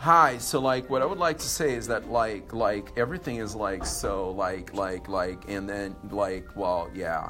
Hi. So like, what I would like to say is that like, like everything is like so like, like, like, and then like, well, yeah.